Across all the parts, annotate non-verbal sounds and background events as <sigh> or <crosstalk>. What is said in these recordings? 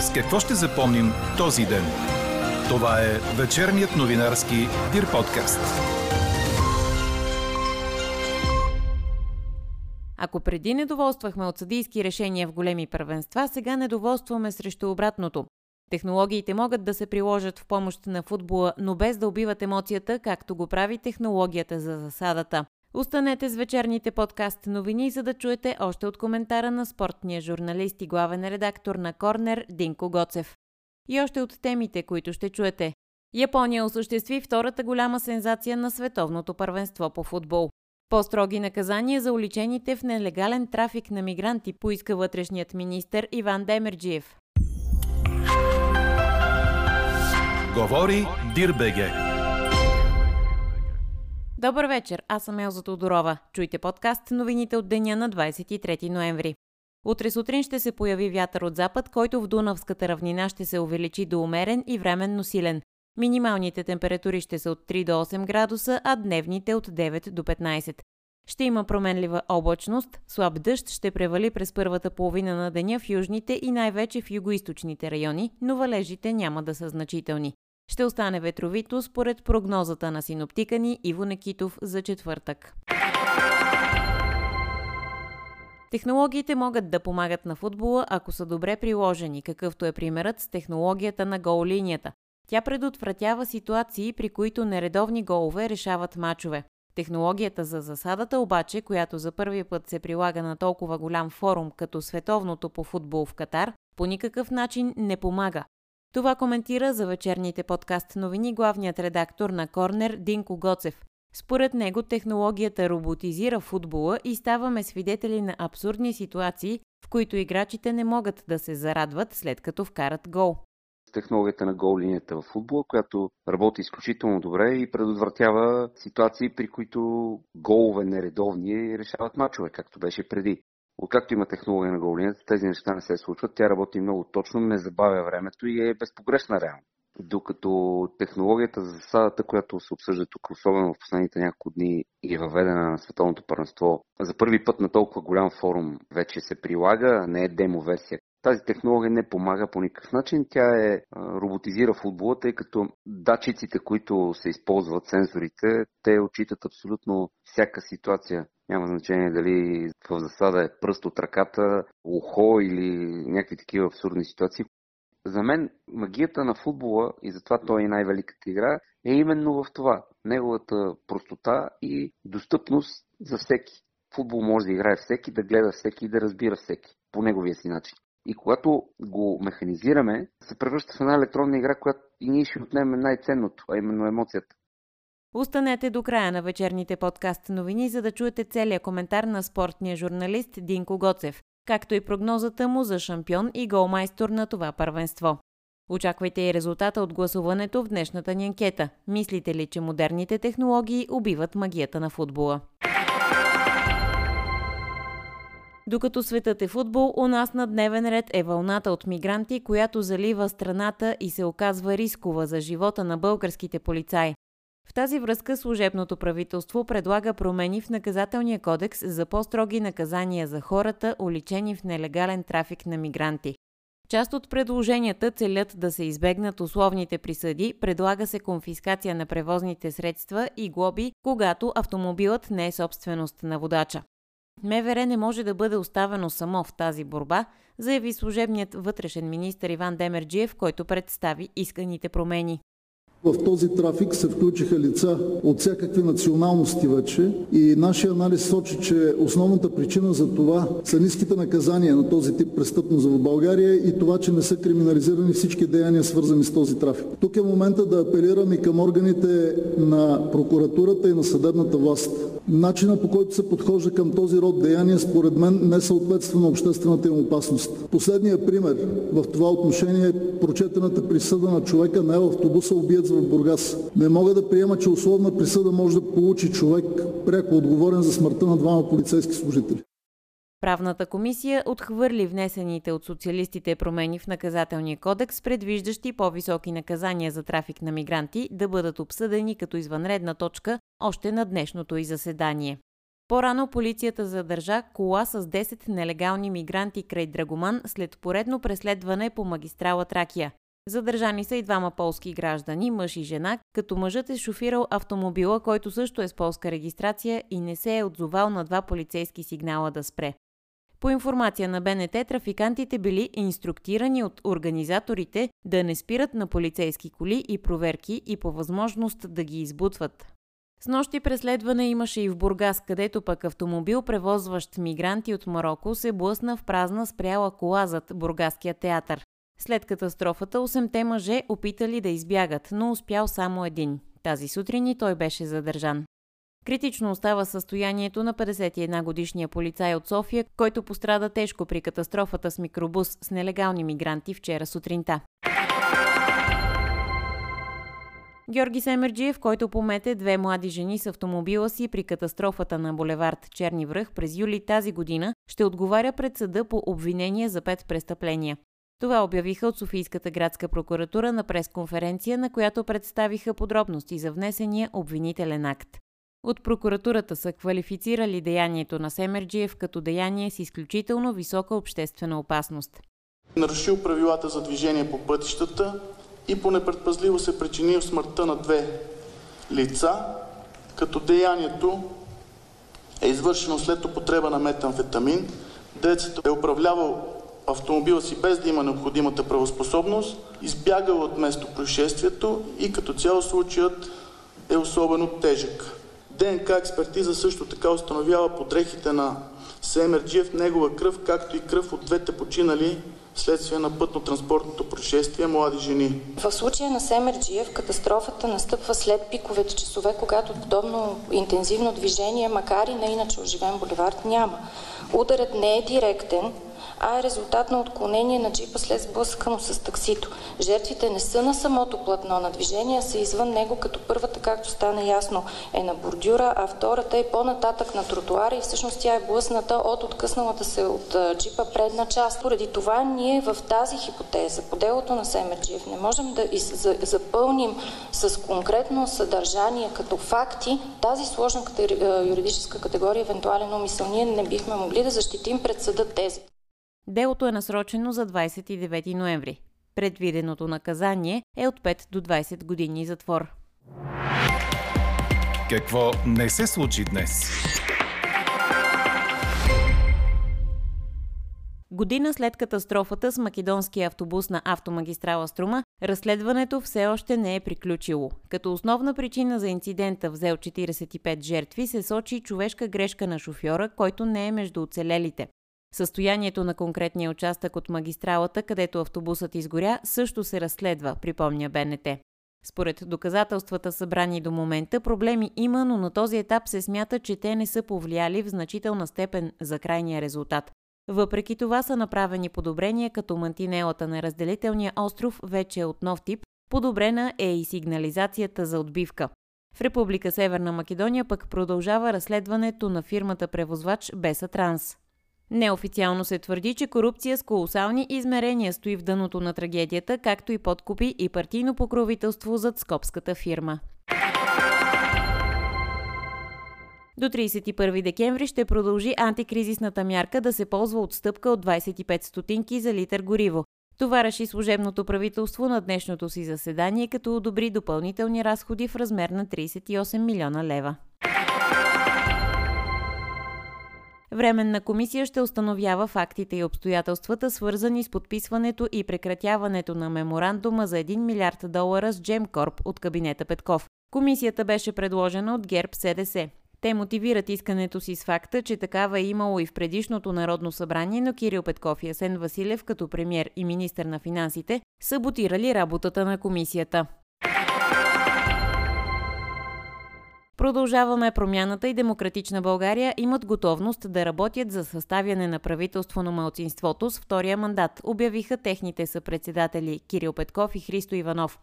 С какво ще запомним този ден? Това е вечерният новинарски Дир подкаст. Ако преди недоволствахме от съдийски решения в големи първенства, сега недоволстваме срещу обратното. Технологиите могат да се приложат в помощ на футбола, но без да убиват емоцията, както го прави технологията за засадата. Останете с вечерните подкаст новини, за да чуете още от коментара на спортния журналист и главен редактор на Корнер Динко Гоцев. И още от темите, които ще чуете. Япония осъществи втората голяма сензация на световното първенство по футбол. По-строги наказания за уличените в нелегален трафик на мигранти поиска вътрешният министр Иван Демерджиев. Говори Дирбеге. Добър вечер, аз съм Елза Тодорова. Чуйте подкаст новините от деня на 23 ноември. Утре сутрин ще се появи вятър от запад, който в Дунавската равнина ще се увеличи до умерен и временно силен. Минималните температури ще са от 3 до 8 градуса, а дневните от 9 до 15. Ще има променлива облачност, слаб дъжд ще превали през първата половина на деня в южните и най-вече в югоисточните райони, но валежите няма да са значителни. Ще остане ветровито според прогнозата на синоптика ни Иво Некитов за четвъртък. Технологиите могат да помагат на футбола, ако са добре приложени, какъвто е примерът с технологията на гол линията. Тя предотвратява ситуации, при които нередовни голове решават мачове. Технологията за засадата обаче, която за първи път се прилага на толкова голям форум като световното по футбол в Катар, по никакъв начин не помага. Това коментира за вечерните подкаст новини главният редактор на Корнер Динко Гоцев. Според него технологията роботизира футбола и ставаме свидетели на абсурдни ситуации, в които играчите не могат да се зарадват след като вкарат гол технологията на гол линията в футбола, която работи изключително добре и предотвратява ситуации, при които голове нередовни решават мачове, както беше преди. Откакто има технология на гол линията, тези неща не се случват. Тя работи много точно, не забавя времето и е безпогрешна реално. Докато технологията за засадата, която се обсъжда тук, особено в последните няколко дни и е въведена на световното първенство, за първи път на толкова голям форум вече се прилага, не е демо версия, тази технология не помага по никакъв начин. Тя е роботизира футбола, тъй като датчиците, които се използват, сензорите, те отчитат абсолютно всяка ситуация. Няма значение дали в засада е пръст от ръката, ухо или някакви такива абсурдни ситуации. За мен магията на футбола, и затова той е най-великата игра, е именно в това. Неговата простота и достъпност за всеки. Футбол може да играе всеки, да гледа всеки и да разбира всеки по неговия си начин. И когато го механизираме, се превръща в една електронна игра, която и ние ще отнемем най-ценното, а именно емоцията. Останете до края на вечерните подкаст новини, за да чуете целият коментар на спортния журналист Динко Гоцев, както и прогнозата му за шампион и голмайстор на това първенство. Очаквайте и резултата от гласуването в днешната ни анкета. Мислите ли, че модерните технологии убиват магията на футбола? Докато светът е футбол, у нас на дневен ред е вълната от мигранти, която залива страната и се оказва рискова за живота на българските полицаи. В тази връзка служебното правителство предлага промени в наказателния кодекс за по-строги наказания за хората, уличени в нелегален трафик на мигранти. Част от предложенията целят да се избегнат условните присъди, предлага се конфискация на превозните средства и глоби, когато автомобилът не е собственост на водача. МВР не може да бъде оставено само в тази борба, заяви служебният вътрешен министр Иван Демерджиев, който представи исканите промени. В този трафик се включиха лица от всякакви националности вече и нашия анализ сочи, че основната причина за това са ниските наказания на този тип престъпност в България и това, че не са криминализирани всички деяния свързани с този трафик. Тук е момента да апелирам и към органите на прокуратурата и на съдебната власт. Начина по който се подхожда към този род деяния според мен не съответства на обществената им опасност. Последният пример в това отношение е прочетената присъда на човека на автобуса убиец в Бургас. Не мога да приема, че условна присъда може да получи човек пряко отговорен за смъртта на двама полицейски служители. Правната комисия отхвърли внесените от социалистите промени в наказателния кодекс, предвиждащи по-високи наказания за трафик на мигранти да бъдат обсъдени като извънредна точка още на днешното и заседание. По-рано полицията задържа кола с 10 нелегални мигранти край Драгоман след поредно преследване по магистрала Тракия. Задържани са и двама полски граждани, мъж и жена, като мъжът е шофирал автомобила, който също е с полска регистрация и не се е отзовал на два полицейски сигнала да спре. По информация на БНТ, трафикантите били инструктирани от организаторите да не спират на полицейски коли и проверки и по възможност да ги избутват. С нощи преследване имаше и в Бургас, където пък автомобил, превозващ мигранти от Марокко, се блъсна в празна спряла кола зад Бургаския театър. След катастрофата, 8-те мъже опитали да избягат, но успял само един. Тази сутрин и той беше задържан. Критично остава състоянието на 51-годишния полицай от София, който пострада тежко при катастрофата с микробус с нелегални мигранти вчера сутринта. Георги Семерджиев, който помете две млади жени с автомобила си при катастрофата на булевард Черни връх през юли тази година, ще отговаря пред съда по обвинение за пет престъпления. Това обявиха от Софийската градска прокуратура на пресконференция, на която представиха подробности за внесения обвинителен акт. От прокуратурата са квалифицирали деянието на Семерджиев като деяние с изключително висока обществена опасност. Нарушил правилата за движение по пътищата и по непредпазливо се причинил смъртта на две лица, като деянието е извършено след употреба на метамфетамин. Децата е управлявал автомобила си без да има необходимата правоспособност, избягал от место происшествието и като цяло случаят е особено тежък. ДНК експертиза също така установява подрехите на Семерджиев негова кръв, както и кръв от двете починали вследствие на пътно-транспортното происшествие млади жени. В случая на Семерджиев катастрофата настъпва след пиковете часове, когато подобно интензивно движение, макар и на иначе оживен боливард, няма. Ударът не е директен, а е резултат на отклонение на джипа след сблъскано с таксито. Жертвите не са на самото платно на движение, а са извън него, като първата, както стана ясно, е на бордюра, а втората е по-нататък на тротуара и всъщност тя е блъсната от откъсналата се от джипа предна част. Поради това ние в тази хипотеза, по делото на Семерджиев, не можем да запълним с конкретно съдържание като факти тази сложна юридическа категория, евентуален умисъл. Ние не бихме могли да защитим пред съда тези. Делото е насрочено за 29 ноември. Предвиденото наказание е от 5 до 20 години затвор. Какво не се случи днес? Година след катастрофата с македонския автобус на автомагистрала Струма, разследването все още не е приключило. Като основна причина за инцидента взел 45 жертви се сочи човешка грешка на шофьора, който не е между оцелелите. Състоянието на конкретния участък от магистралата, където автобусът изгоря, също се разследва, припомня БНТ. Според доказателствата събрани до момента, проблеми има, но на този етап се смята, че те не са повлияли в значителна степен за крайния резултат. Въпреки това са направени подобрения, като мантинелата на разделителния остров вече е от нов тип, подобрена е и сигнализацията за отбивка. В Република Северна Македония пък продължава разследването на фирмата превозвач Беса Транс. Неофициално се твърди, че корупция с колосални измерения стои в дъното на трагедията, както и подкупи и партийно покровителство зад скопската фирма. До 31 декември ще продължи антикризисната мярка да се ползва отстъпка от 25 стотинки за литър гориво. Това реши служебното правителство на днешното си заседание, като одобри допълнителни разходи в размер на 38 милиона лева. Временна комисия ще установява фактите и обстоятелствата, свързани с подписването и прекратяването на меморандума за 1 милиард долара с Джемкорп от кабинета Петков. Комисията беше предложена от ГЕРБ СДС. Те мотивират искането си с факта, че такава е имало и в предишното Народно събрание, но Кирил Петков и Асен Василев като премьер и министр на финансите саботирали работата на комисията. Продължаваме промяната и Демократична България имат готовност да работят за съставяне на правителство на малцинството с втория мандат, обявиха техните съпредседатели Кирил Петков и Христо Иванов.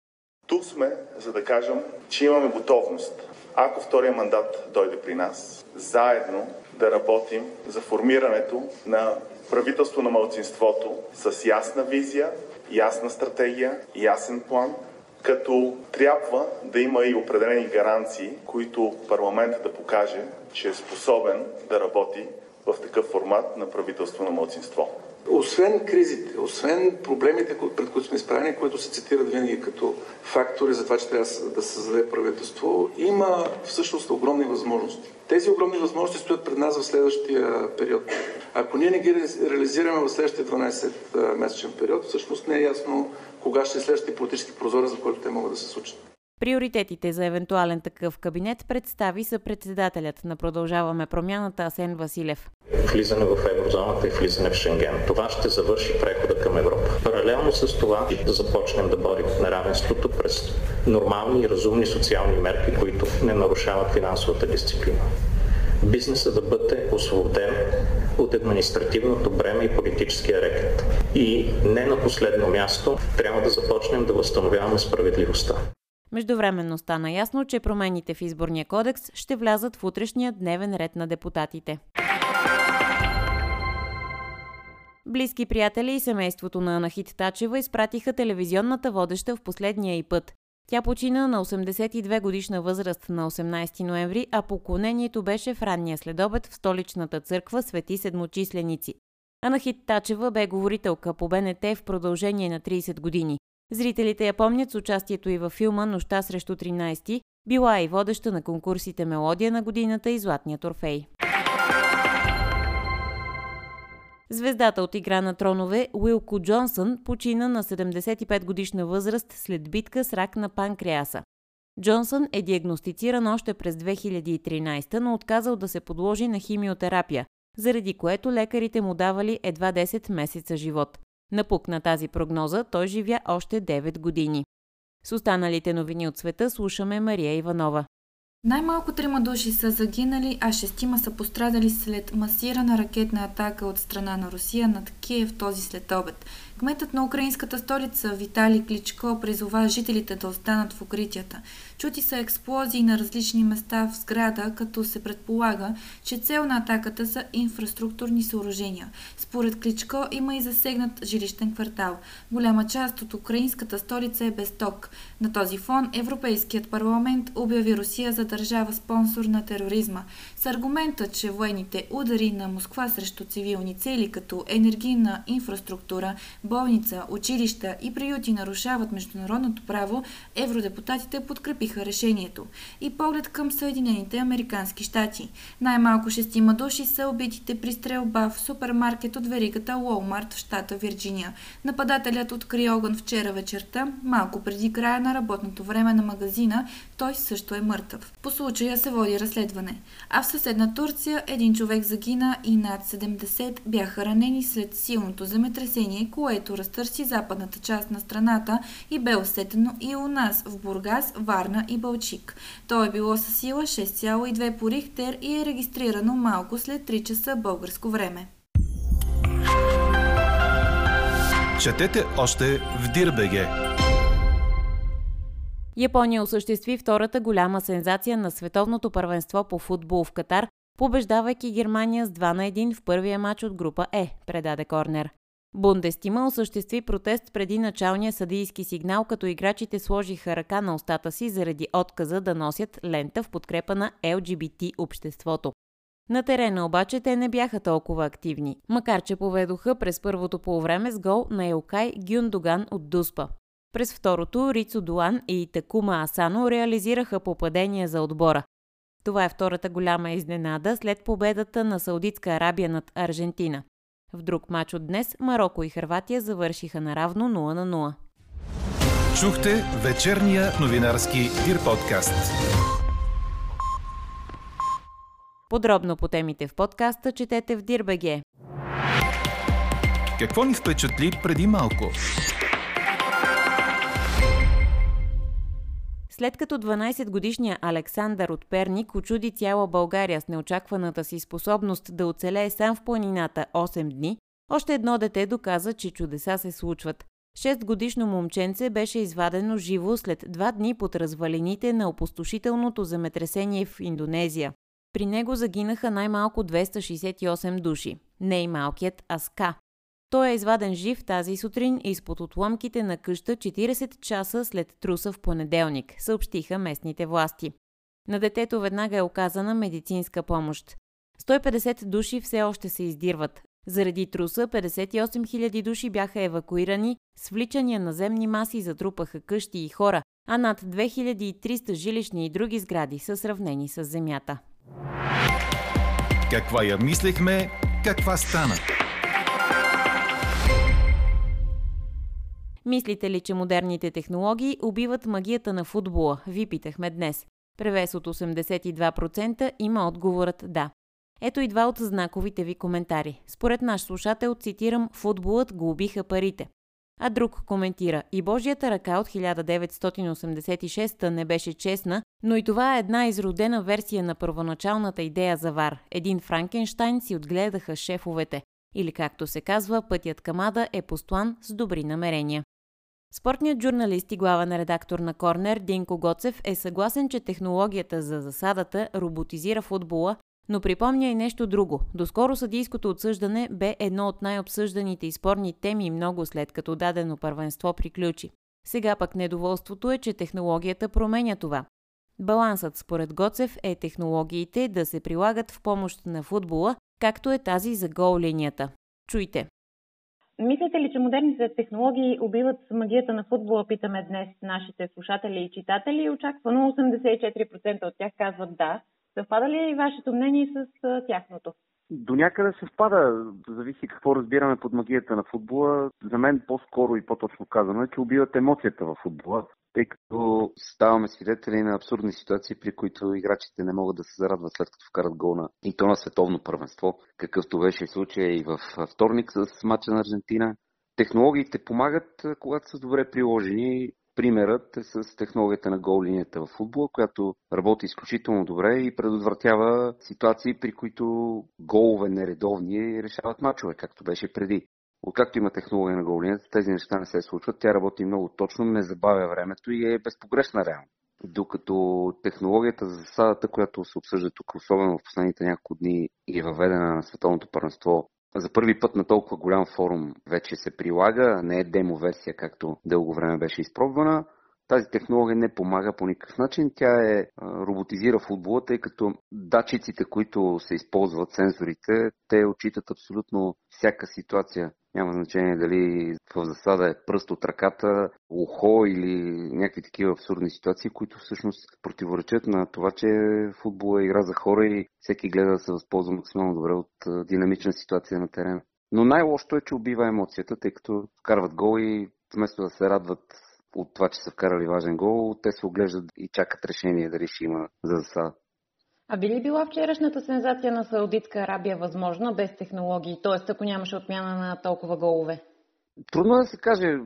Тук сме, за да кажем, че имаме готовност. Ако втория мандат дойде при нас, заедно да работим за формирането на правителство на малцинството с ясна визия, ясна стратегия, ясен план като трябва да има и определени гаранции, които парламентът да покаже, че е способен да работи в такъв формат на правителство на младсинство. Освен кризите, освен проблемите, пред които сме изправени, които се цитират винаги като фактори за това, че трябва да се създаде правителство, има всъщност огромни възможности. Тези огромни възможности стоят пред нас в следващия период. Ако ние не ги реализираме в следващия 12-месечен период, всъщност не е ясно кога ще е следващия политически прозорец, за който те могат да се случат. Приоритетите за евентуален такъв кабинет представи са председателят на Продължаваме промяната Асен Василев. Влизане в еврозоната и влизане в Шенген. Това ще завърши прехода към Европа. Паралелно с това да започнем да борим неравенството през нормални и разумни социални мерки, които не нарушават финансовата дисциплина. Бизнесът да бъде освободен от административното бреме и политическия рекет. И не на последно място трябва да започнем да възстановяваме справедливостта. Междувременно стана ясно, че промените в изборния кодекс ще влязат в утрешния дневен ред на депутатите. Близки приятели и семейството на Анахит Тачева изпратиха телевизионната водеща в последния и път. Тя почина на 82 годишна възраст на 18 ноември, а поклонението беше в ранния следобед в столичната църква Свети Седмочисленици. Анахит Тачева бе говорителка по БНТ в продължение на 30 години. Зрителите я помнят с участието и във филма Нощта срещу 13, била и водеща на конкурсите Мелодия на годината и Златния торфей. Звездата от Игра на тронове Уилко Джонсън почина на 75 годишна възраст след битка с рак на панкреаса. Джонсън е диагностициран още през 2013, но отказал да се подложи на химиотерапия, заради което лекарите му давали едва 10 месеца живот. Напук на тази прогноза той живя още 9 години. С останалите новини от света слушаме Мария Иванова. Най-малко трима души са загинали, а шестима са пострадали след масирана ракетна атака от страна на Русия над Киев този след обед. Кметът на украинската столица Виталий Кличко призова жителите да останат в укритията. Чути са експлозии на различни места в сграда, като се предполага, че цел на атаката са инфраструктурни съоръжения. Според Кличко има и засегнат жилищен квартал. Голяма част от украинската столица е без ток. На този фон Европейският парламент обяви Русия за държава спонсор на тероризма. С аргумента, че военните удари на Москва срещу цивилни цели като енергийна инфраструктура, болница, училища и приюти нарушават международното право, евродепутатите подкрепиха решението. И поглед към Съединените Американски щати. Най-малко шестима души са убитите при стрелба в супермаркет от веригата Уолмарт в щата Вирджиния. Нападателят откри огън вчера вечерта, малко преди края на работното време на магазина, той също е мъртъв. По случая се води разследване. А в съседна Турция един човек загина и над 70 бяха ранени след силното земетресение, което разтърси западната част на страната и бе усетено и у нас в Бургас, Варна и Балчик. То е било със сила 6,2 по Рихтер и е регистрирано малко след 3 часа българско време. Четете още в Дирбеге! Япония осъществи втората голяма сензация на световното първенство по футбол в Катар, побеждавайки Германия с 2 на 1 в първия матч от група Е, предаде Корнер. Бундестима осъществи протест преди началния съдийски сигнал, като играчите сложиха ръка на устата си заради отказа да носят лента в подкрепа на ЛГБТ обществото. На терена обаче те не бяха толкова активни, макар че поведоха през първото полувреме с гол на Елкай Гюндоган от Дуспа. През второто Рицо Дуан и Такума Асано реализираха попадения за отбора. Това е втората голяма изненада след победата на Саудитска Арабия над Аржентина. В друг матч от днес Марокко и Хрватия завършиха наравно 0 на 0. Чухте вечерния новинарски Дир подкаст. Подробно по темите в подкаста четете в Дирбеге. Какво ни впечатли преди малко? След като 12-годишният Александър от Перник очуди цяла България с неочакваната си способност да оцелее сам в планината 8 дни, още едно дете доказа, че чудеса се случват. Шестгодишно момченце беше извадено живо след два дни под развалините на опустошителното земетресение в Индонезия. При него загинаха най-малко 268 души. Не и малкият Аска. Той е изваден жив тази сутрин изпод отломките на къща 40 часа след труса в понеделник, съобщиха местните власти. На детето веднага е оказана медицинска помощ. 150 души все още се издирват. Заради труса 58 000 души бяха евакуирани, свличания на земни маси затрупаха къщи и хора, а над 2300 жилищни и други сгради са сравнени с земята. Каква я мислехме, каква стана? Мислите ли, че модерните технологии убиват магията на футбола? Ви питахме днес. Превес от 82% има отговорът да. Ето и два от знаковите ви коментари. Според наш слушател, цитирам, футболът го убиха парите. А друг коментира, и Божията ръка от 1986 не беше честна, но и това е една изродена версия на първоначалната идея за Вар. Един Франкенштайн си отгледаха шефовете. Или както се казва, пътят към Ада е послан с добри намерения. Спортният журналист и главен редактор на Корнер Динко Гоцев е съгласен, че технологията за засадата роботизира футбола, но припомня и нещо друго. Доскоро съдийското отсъждане бе едно от най-обсъжданите и спорни теми много след като дадено първенство приключи. Сега пък недоволството е, че технологията променя това. Балансът според Гоцев е технологиите да се прилагат в помощ на футбола, както е тази за гол линията. Чуйте! Мислите ли, че модерните технологии убиват магията на футбола, питаме днес нашите слушатели и читатели. Очаквано 84% от тях казват да. Съвпада ли и вашето мнение с тяхното? До някъде съвпада. Зависи какво разбираме под магията на футбола. За мен по-скоро и по-точно казано е, че убиват емоцията в футбола тъй като ставаме свидетели на абсурдни ситуации, при които играчите не могат да се зарадват след като вкарат гол на и то на световно първенство, какъвто беше случай и в вторник с матча на Аржентина. Технологиите помагат, когато са добре приложени. Примерът е с технологията на гол линията в футбола, която работи изключително добре и предотвратява ситуации, при които голове нередовни решават мачове, както беше преди. Откакто има технология на голинята, тези неща не се случват. Тя работи много точно, не забавя времето и е безпогрешна реално. Докато технологията за засадата, която се обсъжда тук, особено в последните няколко дни и е въведена на световното първенство, за първи път на толкова голям форум вече се прилага, не е демо версия, както дълго време беше изпробвана. Тази технология не помага по никакъв начин. Тя е роботизира футбола, тъй като датчиците, които се използват, сензорите, те отчитат абсолютно всяка ситуация. Няма значение дали в засада е пръст от ръката, ухо или някакви такива абсурдни ситуации, които всъщност противоречат на това, че футбол е игра за хора и всеки гледа да се възползва максимално добре от динамична ситуация на терена. Но най-лошото е, че убива емоцията, тъй като вкарват гол и вместо да се радват от това, че са вкарали важен гол, те се оглеждат и чакат решение дали ще има за засада. А би ли била вчерашната сензация на Саудитска Арабия възможна без технологии, т.е. ако нямаше отмяна на толкова голове? Трудно е да се каже.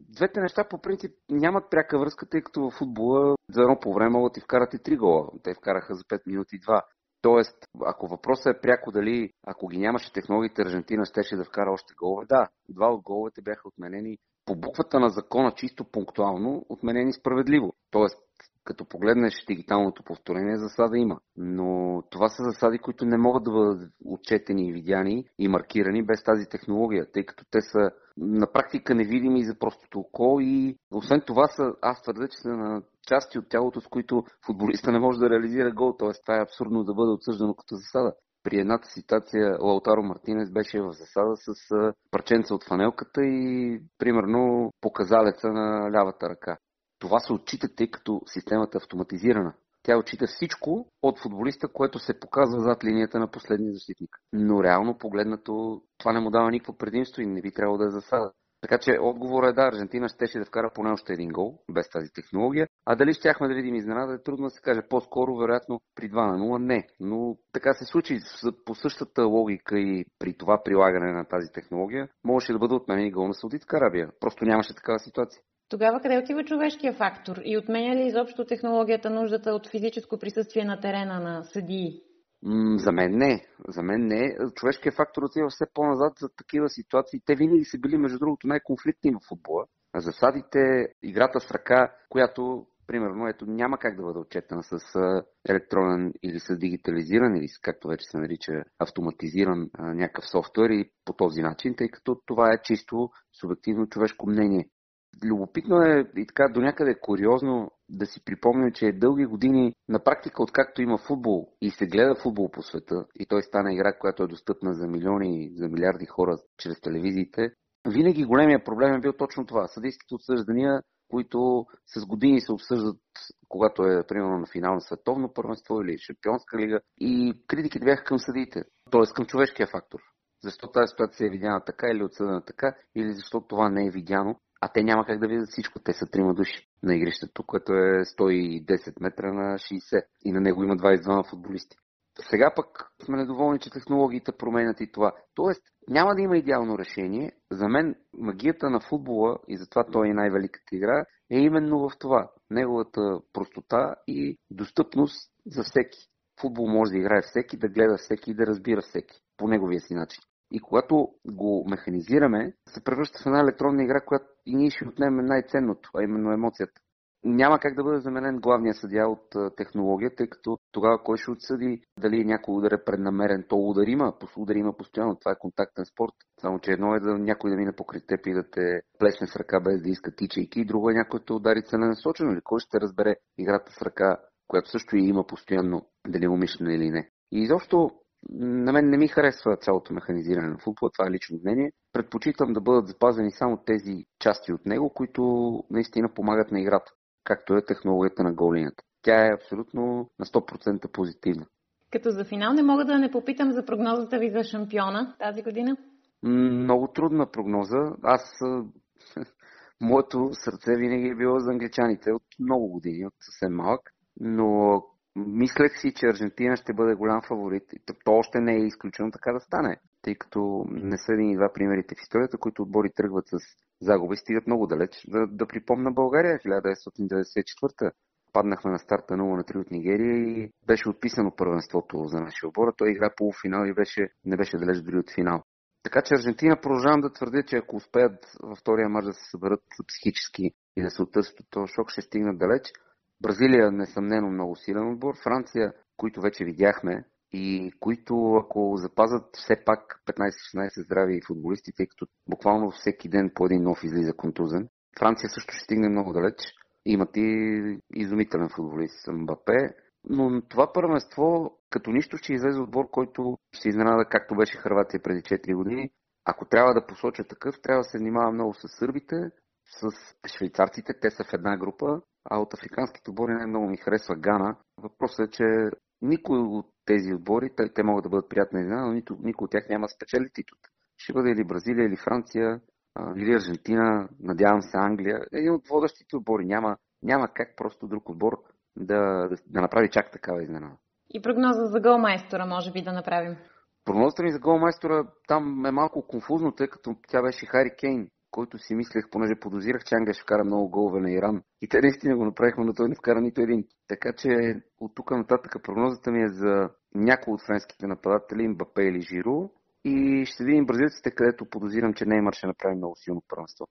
Двете неща по принцип нямат пряка връзка, тъй като в футбола за едно по време могат и вкарат и три гола. Те вкараха за 5 минути два. Тоест, ако въпросът е пряко дали, ако ги нямаше технологиите, Аржентина щеше да вкара още голове, да, два от головете бяха отменени по буквата на закона чисто пунктуално, отменени справедливо. Тоест, като погледнеш дигиталното повторение, засада има. Но това са засади, които не могат да бъдат отчетени и видяни и маркирани без тази технология, тъй като те са на практика невидими за простото око и освен това са, аз твърда, че са на части от тялото, с които футболиста не може да реализира гол, т.е. това е абсурдно да бъде отсъждано като засада. При едната ситуация Лаутаро Мартинес беше в засада с парченца от фанелката и примерно показалеца на лявата ръка. Това се отчита, тъй като системата е автоматизирана. Тя отчита всичко от футболиста, което се показва зад линията на последния защитник. Но реално погледнато това не му дава никакво предимство и не би трябвало да е засада. Така че отговорът е да, Аржентина щеше да вкара поне още един гол, без тази технология. А дали щяхме да видим изненада, е трудно да се каже. По-скоро, вероятно, при 2 на 0 не. Но така се случи по същата логика и при това прилагане на тази технология, можеше да бъде отменен и гол на Саудитска Арабия. Просто нямаше такава ситуация. Тогава къде отива човешкия фактор и отменя ли изобщо технологията нуждата от физическо присъствие на терена на съдии? За мен не. За мен не. Човешкият фактор отива все по-назад за такива ситуации. Те винаги са били, между другото, най-конфликтни в футбола. Засадите, играта с ръка, която примерно, ето няма как да бъде отчетена с електронен или с дигитализиран или с, както вече се нарича, автоматизиран някакъв софтуер и по този начин, тъй като това е чисто субективно човешко мнение. Любопитно е и така до някъде куриозно да си припомним, че дълги години на практика, откакто има футбол и се гледа футбол по света, и той стана игра, която е достъпна за милиони, за милиарди хора чрез телевизиите, винаги големия проблем е бил точно това. Съдийските отсъждания, които с години се обсъждат, когато е, примерно, на финал на световно първенство или шампионска лига, и критиките бяха към съдиите, т.е. към човешкия фактор. Защо тази ситуация е видяна така или отсъдена така, или защо това не е видяно а те няма как да видят всичко. Те са трима души на игрището, което е 110 метра на 60 и на него има 22 футболисти. Сега пък сме недоволни, че технологиите променят и това. Тоест, няма да има идеално решение. За мен магията на футбола, и затова той е най-великата игра, е именно в това. Неговата простота и достъпност за всеки. Футбол може да играе всеки, да гледа всеки и да разбира всеки по неговия си начин. И когато го механизираме, се превръща в една електронна игра, която и ние ще отнемем най-ценното, а именно емоцията. Няма как да бъде заменен главния съдия от технология, тъй като тогава кой ще отсъди дали някой удар е преднамерен, то удар има, удар има постоянно, това е контактен спорт. Само, че едно е да някой да мине покрай теб и да те плесне с ръка без да иска тичайки, друго е някой да удари целенасочено или кой ще разбере играта с ръка, която също и има постоянно, дали умишлено или не. И изобщо на мен не ми харесва цялото механизиране на футбола, това е лично мнение. Предпочитам да бъдат запазени само тези части от него, които наистина помагат на играта, както е технологията на голинята. Тя е абсолютно на 100% позитивна. Като за финал не мога да не попитам за прогнозата ви за шампиона тази година. Много трудна прогноза. Аз <laughs> моето сърце винаги е било за англичаните от много години, от съвсем малък. Но Мислех си, че Аржентина ще бъде голям фаворит. То още не е изключено така да стане, тъй като не са един и два примерите в историята, които отбори тръгват с загуби, стигат много далеч. Да, да припомна България 1994 паднахме на старта 0 на 3 от Нигерия и беше отписано първенството за нашия отбор. Той игра полуфинал и беше, не беше далеч дори от финал. Така че Аржентина продължавам да твърдя, че ако успеят във втория мач да се съберат психически и да се оттърсят от този шок, ще стигнат далеч. Бразилия несъмнено много силен отбор. Франция, които вече видяхме и които ако запазят все пак 15-16 здрави футболисти, тъй като буквално всеки ден по един нов излиза контузен. Франция също ще стигне много далеч. Имат и изумителен футболист Мбапе. Но това първенство като нищо ще излезе отбор, който ще изненада както беше Харватия преди 4 години. Ако трябва да посоча такъв, трябва да се внимава много с сърбите, с швейцарците. Те са в една група а от африканските отбори най-много ми харесва Гана. Въпросът е, че никой от тези отбори, те, те могат да бъдат приятни изненада, но нито, никой от тях няма спечели титул. Ще бъде или Бразилия, или Франция, или Аржентина, надявам се Англия. Един от водещите отбори. Няма, няма как просто друг отбор да, да, да направи чак такава изненада. И прогноза за голмайстора може би да направим. Прогнозата ми за голмайстора там е малко конфузно, тъй като тя беше Хари Кейн който си мислех, понеже подозирах, че Англия ще вкара много голове на Иран. И те наистина го направихме, но той не вкара нито един. Така че от тук нататък прогнозата ми е за някои от френските нападатели, Мбапе или Жиро. И ще видим бразилците, където подозирам, че Неймар ще направи много силно първенство.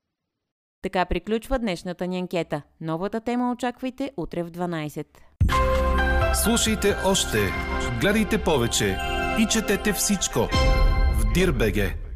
Така приключва днешната ни анкета. Новата тема очаквайте утре в 12. Слушайте още, гледайте повече и четете всичко в Дирбеге.